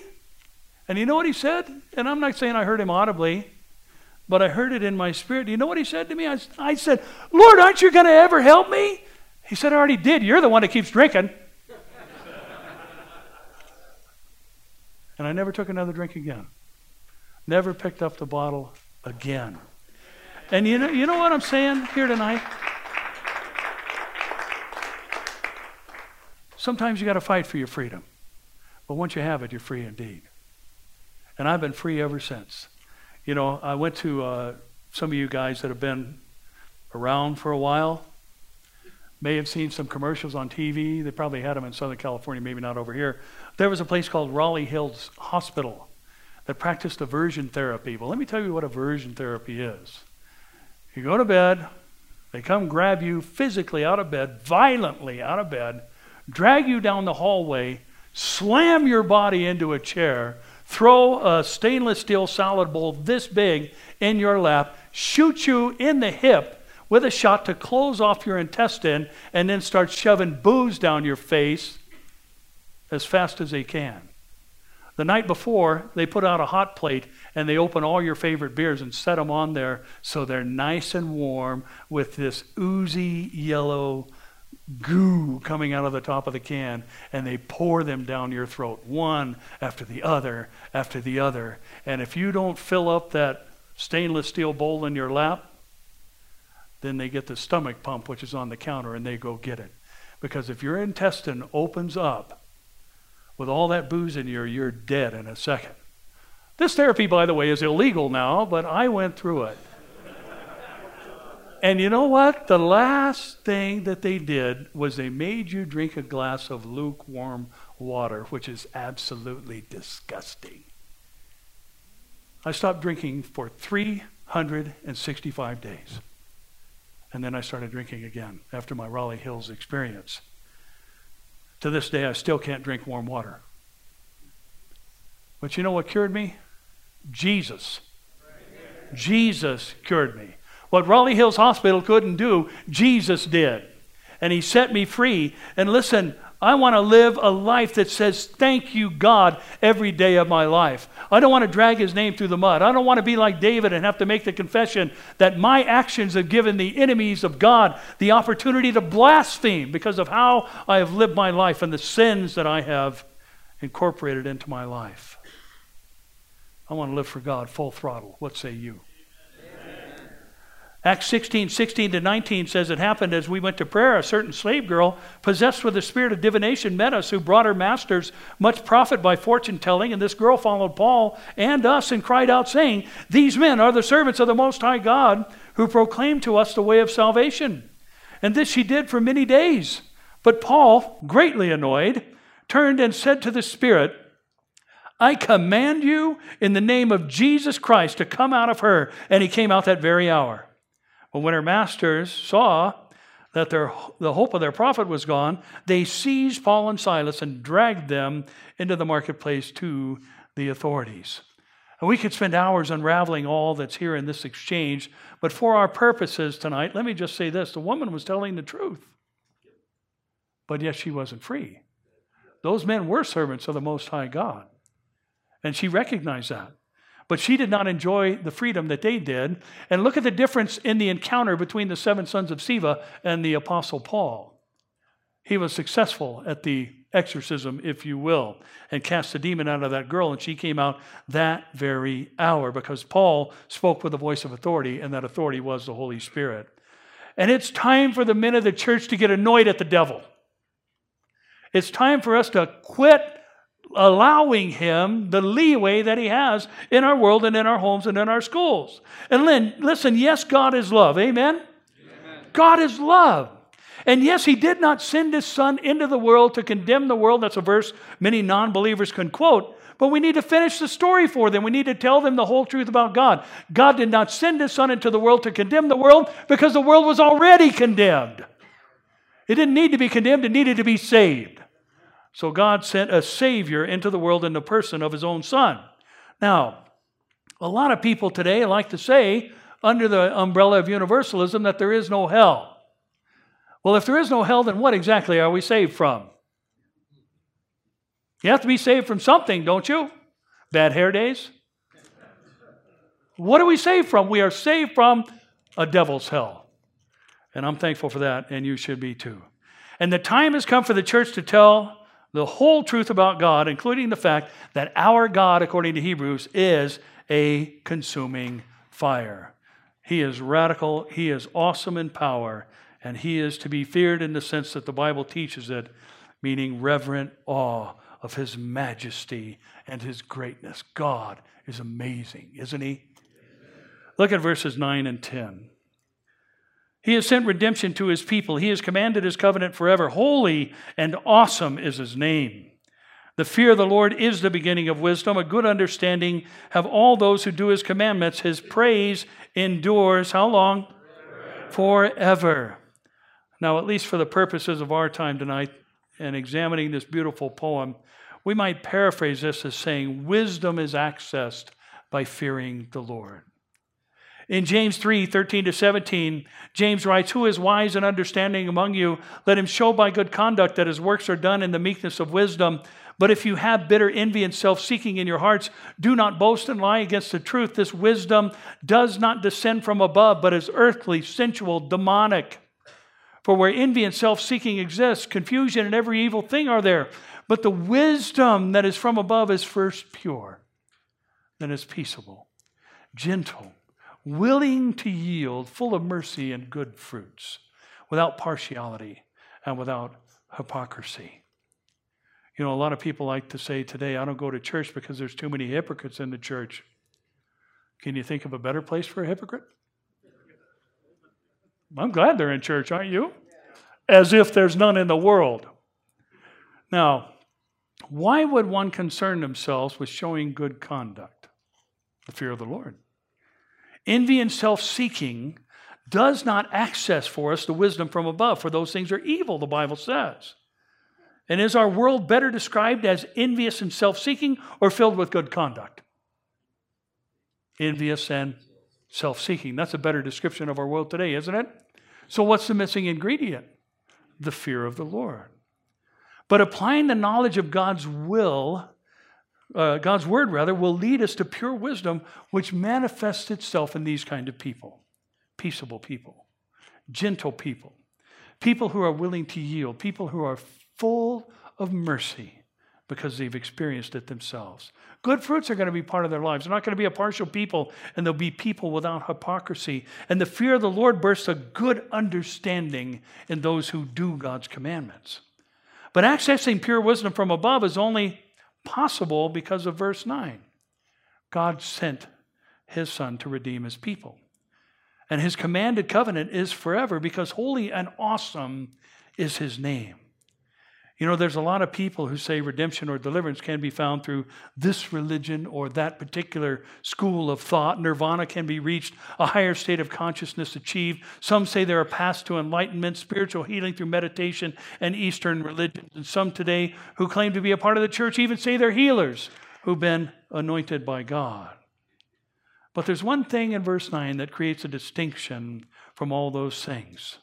And you know what he said? And I'm not saying I heard him audibly, but I heard it in my spirit. You know what he said to me? I, I said, Lord, aren't you going to ever help me? He said, I already did. You're the one that keeps drinking. and I never took another drink again. Never picked up the bottle again. And you know, you know what I'm saying here tonight? Sometimes you got to fight for your freedom. But once you have it, you're free indeed. And I've been free ever since. You know, I went to uh, some of you guys that have been around for a while may have seen some commercials on TV. They probably had them in Southern California, maybe not over here. There was a place called Raleigh Hills Hospital that practiced aversion therapy. Well, let me tell you what aversion therapy is. You go to bed, they come grab you physically out of bed, violently out of bed, drag you down the hallway, slam your body into a chair, throw a stainless steel salad bowl this big in your lap, shoot you in the hip with a shot to close off your intestine and then start shoving booze down your face as fast as they can. The night before, they put out a hot plate and they open all your favorite beers and set them on there so they're nice and warm with this oozy yellow goo coming out of the top of the can and they pour them down your throat, one after the other after the other. And if you don't fill up that stainless steel bowl in your lap, then they get the stomach pump, which is on the counter, and they go get it. Because if your intestine opens up with all that booze in you, you're dead in a second. This therapy, by the way, is illegal now, but I went through it. and you know what? The last thing that they did was they made you drink a glass of lukewarm water, which is absolutely disgusting. I stopped drinking for 365 days. And then I started drinking again after my Raleigh Hills experience. To this day, I still can't drink warm water. But you know what cured me? Jesus. Jesus cured me. What Raleigh Hills Hospital couldn't do, Jesus did. And He set me free. And listen, I want to live a life that says, Thank you, God, every day of my life. I don't want to drag his name through the mud. I don't want to be like David and have to make the confession that my actions have given the enemies of God the opportunity to blaspheme because of how I have lived my life and the sins that I have incorporated into my life. I want to live for God full throttle. What say you? Acts 16, 16 to 19 says it happened as we went to prayer. A certain slave girl, possessed with the spirit of divination, met us, who brought her masters much profit by fortune telling. And this girl followed Paul and us and cried out, saying, These men are the servants of the Most High God, who proclaim to us the way of salvation. And this she did for many days. But Paul, greatly annoyed, turned and said to the spirit, I command you in the name of Jesus Christ to come out of her. And he came out that very hour. But when her masters saw that their, the hope of their profit was gone, they seized Paul and Silas and dragged them into the marketplace to the authorities. And we could spend hours unraveling all that's here in this exchange, but for our purposes tonight, let me just say this the woman was telling the truth, but yet she wasn't free. Those men were servants of the Most High God, and she recognized that. But she did not enjoy the freedom that they did. And look at the difference in the encounter between the seven sons of Sceva and the Apostle Paul. He was successful at the exorcism, if you will, and cast the demon out of that girl, and she came out that very hour because Paul spoke with a voice of authority, and that authority was the Holy Spirit. And it's time for the men of the church to get annoyed at the devil. It's time for us to quit allowing him the leeway that he has in our world and in our homes and in our schools. And Lynn, listen, yes, God is love. Amen? Amen? God is love. And yes, he did not send his son into the world to condemn the world. That's a verse many non believers can quote. But we need to finish the story for them. We need to tell them the whole truth about God. God did not send his son into the world to condemn the world because the world was already condemned. It didn't need to be condemned, it needed to be saved. So God sent a Savior into the world in the person of His own Son. Now, a lot of people today like to say, under the umbrella of universalism, that there is no hell. Well, if there is no hell, then what exactly are we saved from? You have to be saved from something, don't you? Bad hair days? What are we saved from? We are saved from a devil's hell. And I'm thankful for that, and you should be too. And the time has come for the church to tell the whole truth about God, including the fact that our God, according to Hebrews, is a consuming fire. He is radical, He is awesome in power, and He is to be feared in the sense that the Bible teaches it, meaning reverent awe of His majesty and His greatness. God is amazing, isn't He? Look at verses 9 and 10. He has sent redemption to his people. He has commanded his covenant forever. Holy and awesome is his name. The fear of the Lord is the beginning of wisdom. A good understanding have all those who do his commandments. His praise endures how long? Forever. Forever. Now, at least for the purposes of our time tonight and examining this beautiful poem, we might paraphrase this as saying, Wisdom is accessed by fearing the Lord. In James 3 13 to 17, James writes, Who is wise and understanding among you? Let him show by good conduct that his works are done in the meekness of wisdom. But if you have bitter envy and self seeking in your hearts, do not boast and lie against the truth. This wisdom does not descend from above, but is earthly, sensual, demonic. For where envy and self seeking exist, confusion and every evil thing are there. But the wisdom that is from above is first pure, then is peaceable, gentle willing to yield, full of mercy and good fruits, without partiality and without hypocrisy. You know, a lot of people like to say today, I don't go to church because there's too many hypocrites in the church. Can you think of a better place for a hypocrite? I'm glad they're in church, aren't you? As if there's none in the world. Now, why would one concern themselves with showing good conduct? The fear of the Lord. Envy and self seeking does not access for us the wisdom from above, for those things are evil, the Bible says. And is our world better described as envious and self seeking or filled with good conduct? Envious and self seeking. That's a better description of our world today, isn't it? So, what's the missing ingredient? The fear of the Lord. But applying the knowledge of God's will uh, God's word rather, will lead us to pure wisdom, which manifests itself in these kind of people peaceable people, gentle people, people who are willing to yield, people who are full of mercy because they've experienced it themselves. Good fruits are going to be part of their lives. They're not going to be a partial people, and they'll be people without hypocrisy. And the fear of the Lord bursts a good understanding in those who do God's commandments. But accessing pure wisdom from above is only possible because of verse 9. God sent his son to redeem his people. And his commanded covenant is forever because holy and awesome is his name. You know, there's a lot of people who say redemption or deliverance can be found through this religion or that particular school of thought. Nirvana can be reached, a higher state of consciousness achieved. Some say there are paths to enlightenment, spiritual healing through meditation and Eastern religions. And some today who claim to be a part of the church even say they're healers who've been anointed by God. But there's one thing in verse 9 that creates a distinction from all those things.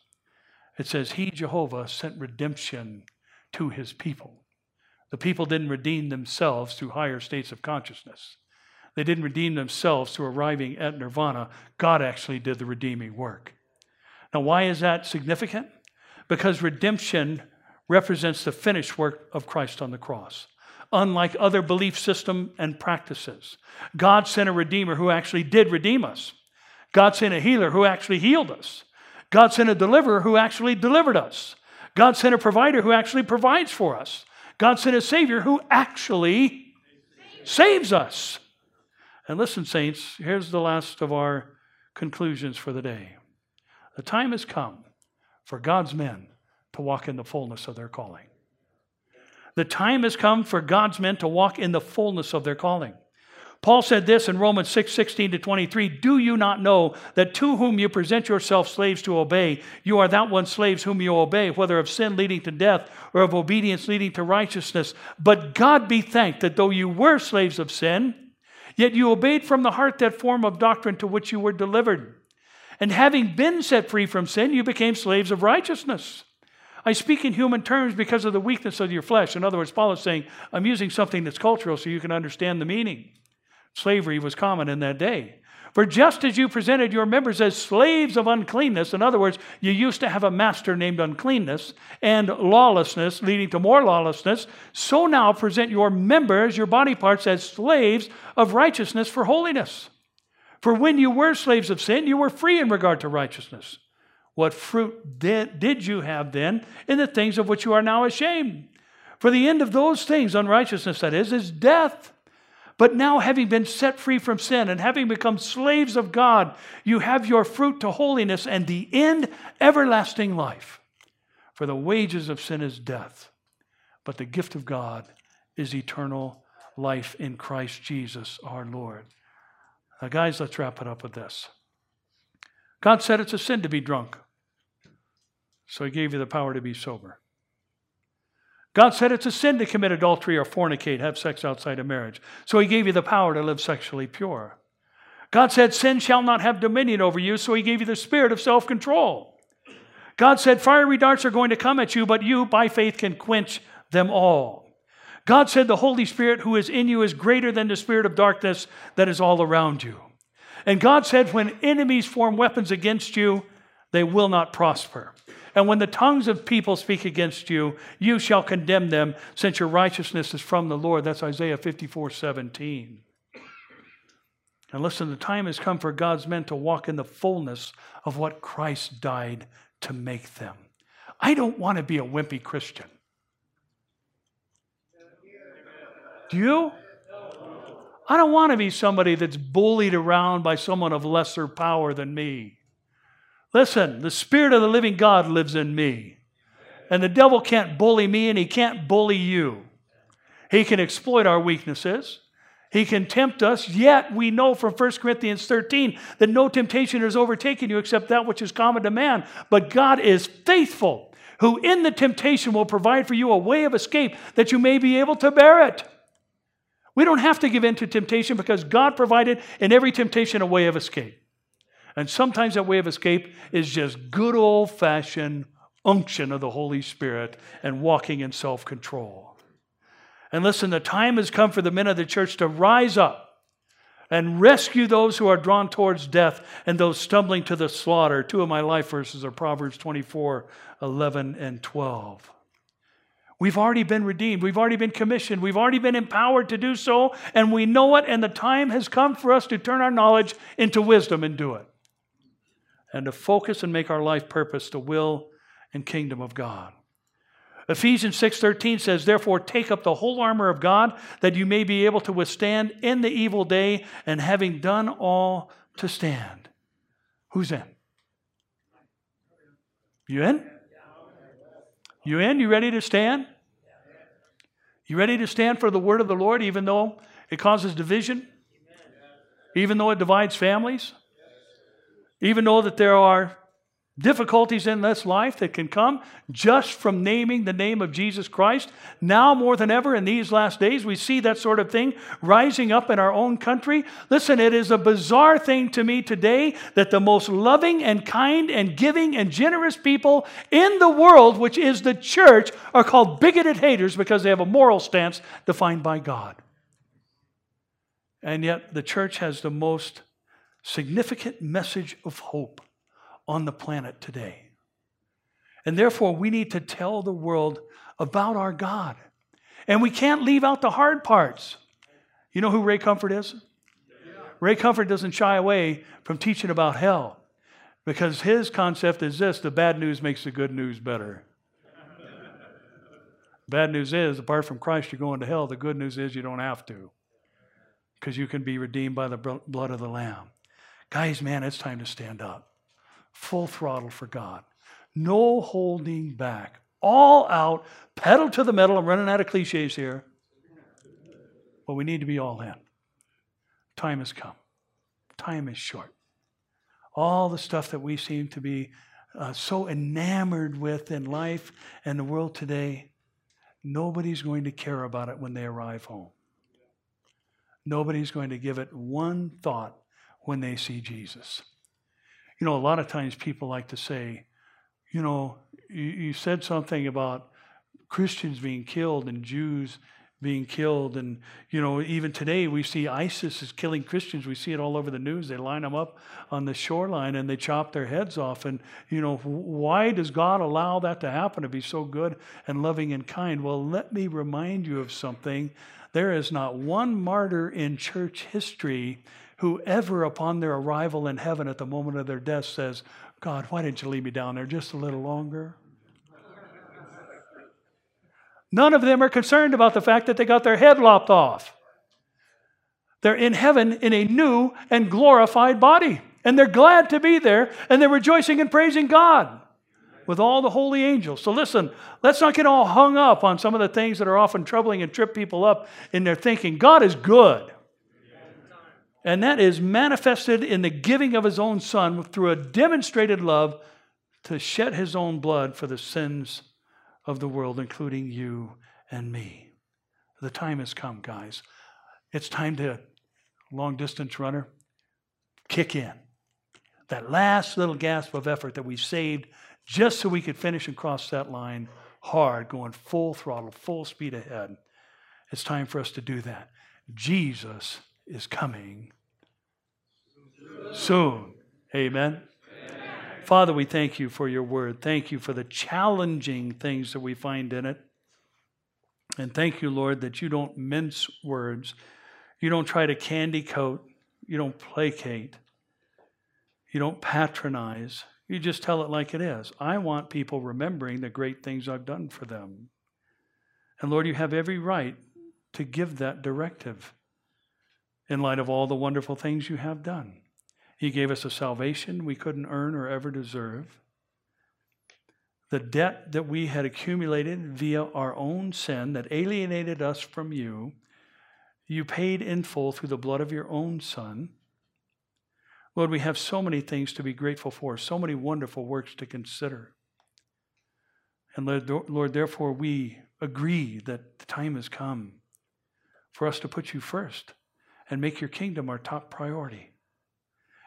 It says, He, Jehovah, sent redemption to his people. The people didn't redeem themselves through higher states of consciousness. They didn't redeem themselves through arriving at nirvana. God actually did the redeeming work. Now, why is that significant? Because redemption represents the finished work of Christ on the cross. Unlike other belief system and practices, God sent a redeemer who actually did redeem us. God sent a healer who actually healed us. God sent a deliverer who actually delivered us. God sent a provider who actually provides for us. God sent a Savior who actually saves us. And listen, saints, here's the last of our conclusions for the day. The time has come for God's men to walk in the fullness of their calling. The time has come for God's men to walk in the fullness of their calling. Paul said this in Romans 6 16 to 23 Do you not know that to whom you present yourself slaves to obey, you are that one slaves whom you obey, whether of sin leading to death or of obedience leading to righteousness? But God be thanked that though you were slaves of sin, yet you obeyed from the heart that form of doctrine to which you were delivered. And having been set free from sin, you became slaves of righteousness. I speak in human terms because of the weakness of your flesh. In other words, Paul is saying, I'm using something that's cultural so you can understand the meaning. Slavery was common in that day. For just as you presented your members as slaves of uncleanness, in other words, you used to have a master named uncleanness and lawlessness leading to more lawlessness, so now present your members, your body parts, as slaves of righteousness for holiness. For when you were slaves of sin, you were free in regard to righteousness. What fruit did, did you have then in the things of which you are now ashamed? For the end of those things, unrighteousness that is, is death. But now, having been set free from sin and having become slaves of God, you have your fruit to holiness and the end, everlasting life. For the wages of sin is death, but the gift of God is eternal life in Christ Jesus our Lord. Now, guys, let's wrap it up with this. God said it's a sin to be drunk, so He gave you the power to be sober. God said it's a sin to commit adultery or fornicate, have sex outside of marriage. So he gave you the power to live sexually pure. God said, Sin shall not have dominion over you, so He gave you the spirit of self control. God said, Fiery darts are going to come at you, but you, by faith, can quench them all. God said, The Holy Spirit who is in you is greater than the spirit of darkness that is all around you. And God said, When enemies form weapons against you, they will not prosper. And when the tongues of people speak against you, you shall condemn them, since your righteousness is from the Lord. That's Isaiah 54 17. And listen, the time has come for God's men to walk in the fullness of what Christ died to make them. I don't want to be a wimpy Christian. Do you? I don't want to be somebody that's bullied around by someone of lesser power than me. Listen, the Spirit of the living God lives in me. And the devil can't bully me and he can't bully you. He can exploit our weaknesses. He can tempt us, yet we know from 1 Corinthians 13 that no temptation has overtaken you except that which is common to man. But God is faithful, who in the temptation will provide for you a way of escape that you may be able to bear it. We don't have to give in to temptation because God provided in every temptation a way of escape. And sometimes that way of escape is just good old fashioned unction of the Holy Spirit and walking in self control. And listen, the time has come for the men of the church to rise up and rescue those who are drawn towards death and those stumbling to the slaughter. Two of my life verses are Proverbs 24 11 and 12. We've already been redeemed. We've already been commissioned. We've already been empowered to do so, and we know it, and the time has come for us to turn our knowledge into wisdom and do it. And to focus and make our life purpose the will and kingdom of God. Ephesians 6:13 says, "Therefore take up the whole armor of God that you may be able to withstand in the evil day and having done all to stand." Who's in? You in? You in? You ready to stand? You ready to stand for the word of the Lord even though it causes division? Even though it divides families? Even though that there are difficulties in this life that can come just from naming the name of Jesus Christ. Now, more than ever in these last days, we see that sort of thing rising up in our own country. Listen, it is a bizarre thing to me today that the most loving and kind and giving and generous people in the world, which is the church, are called bigoted haters because they have a moral stance defined by God. And yet, the church has the most significant message of hope on the planet today. And therefore, we need to tell the world about our God. And we can't leave out the hard parts. You know who Ray Comfort is? Ray Comfort doesn't shy away from teaching about hell because his concept is this the bad news makes the good news better. bad news is, apart from Christ, you're going to hell. The good news is you don't have to because you can be redeemed by the blood of the Lamb. Guys, man, it's time to stand up full throttle for God. No holding back. All out, pedal to the metal. I'm running out of cliches here. But we need to be all in. Time has come. Time is short. All the stuff that we seem to be uh, so enamored with in life and the world today, nobody's going to care about it when they arrive home. Nobody's going to give it one thought when they see Jesus. You know, a lot of times people like to say, you know, you, you said something about Christians being killed and Jews being killed. And, you know, even today we see ISIS is killing Christians. We see it all over the news. They line them up on the shoreline and they chop their heads off. And, you know, why does God allow that to happen to be so good and loving and kind? Well, let me remind you of something. There is not one martyr in church history whoever upon their arrival in heaven at the moment of their death says, God, why didn't you leave me down there just a little longer? None of them are concerned about the fact that they got their head lopped off. They're in heaven in a new and glorified body. And they're glad to be there, and they're rejoicing and praising God with all the holy angels. So listen, let's not get all hung up on some of the things that are often troubling and trip people up in their thinking. God is good. And that is manifested in the giving of his own son through a demonstrated love to shed his own blood for the sins of the world, including you and me. The time has come, guys. It's time to, long distance runner, kick in. That last little gasp of effort that we saved just so we could finish and cross that line hard, going full throttle, full speed ahead. It's time for us to do that. Jesus is coming soon. Amen. Father, we thank you for your word. Thank you for the challenging things that we find in it. And thank you, Lord, that you don't mince words. You don't try to candy coat. You don't placate. You don't patronize. You just tell it like it is. I want people remembering the great things I've done for them. And Lord, you have every right to give that directive in light of all the wonderful things you have done. He gave us a salvation we couldn't earn or ever deserve. The debt that we had accumulated via our own sin that alienated us from you, you paid in full through the blood of your own Son. Lord, we have so many things to be grateful for, so many wonderful works to consider. And Lord, therefore, we agree that the time has come for us to put you first and make your kingdom our top priority.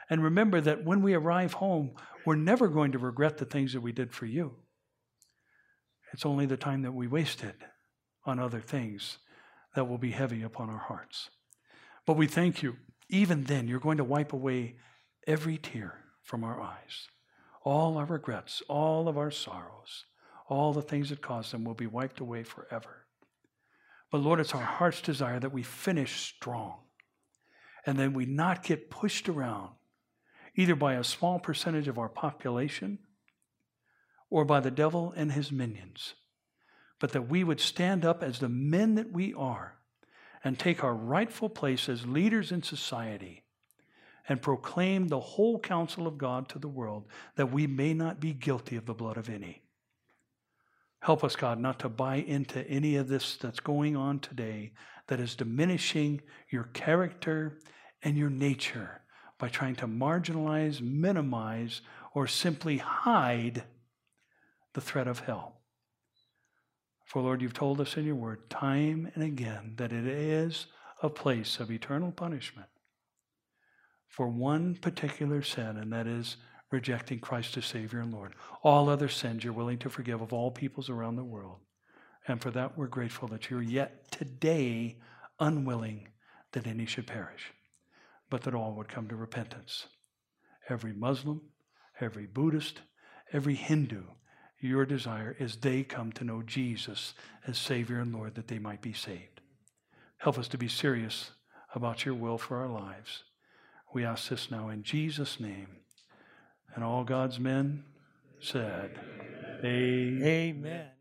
And remember that when we arrive home, we're never going to regret the things that we did for you. It's only the time that we wasted on other things that will be heavy upon our hearts. But we thank you. Even then, you're going to wipe away every tear from our eyes. All our regrets, all of our sorrows, all the things that caused them will be wiped away forever. But Lord, it's our heart's desire that we finish strong and then we not get pushed around either by a small percentage of our population or by the devil and his minions, but that we would stand up as the men that we are and take our rightful place as leaders in society and proclaim the whole counsel of God to the world that we may not be guilty of the blood of any. Help us, God, not to buy into any of this that's going on today that is diminishing your character and your nature by trying to marginalize, minimize, or simply hide the threat of hell. For Lord, you've told us in your word time and again that it is a place of eternal punishment for one particular sin, and that is rejecting Christ as Savior and Lord. All other sins you're willing to forgive of all peoples around the world. And for that, we're grateful that you're yet today unwilling that any should perish but that all would come to repentance. Every Muslim, every Buddhist, every Hindu, your desire is they come to know Jesus as Savior and Lord that they might be saved. Help us to be serious about your will for our lives. We ask this now in Jesus' name. And all God's men said, Amen. Amen.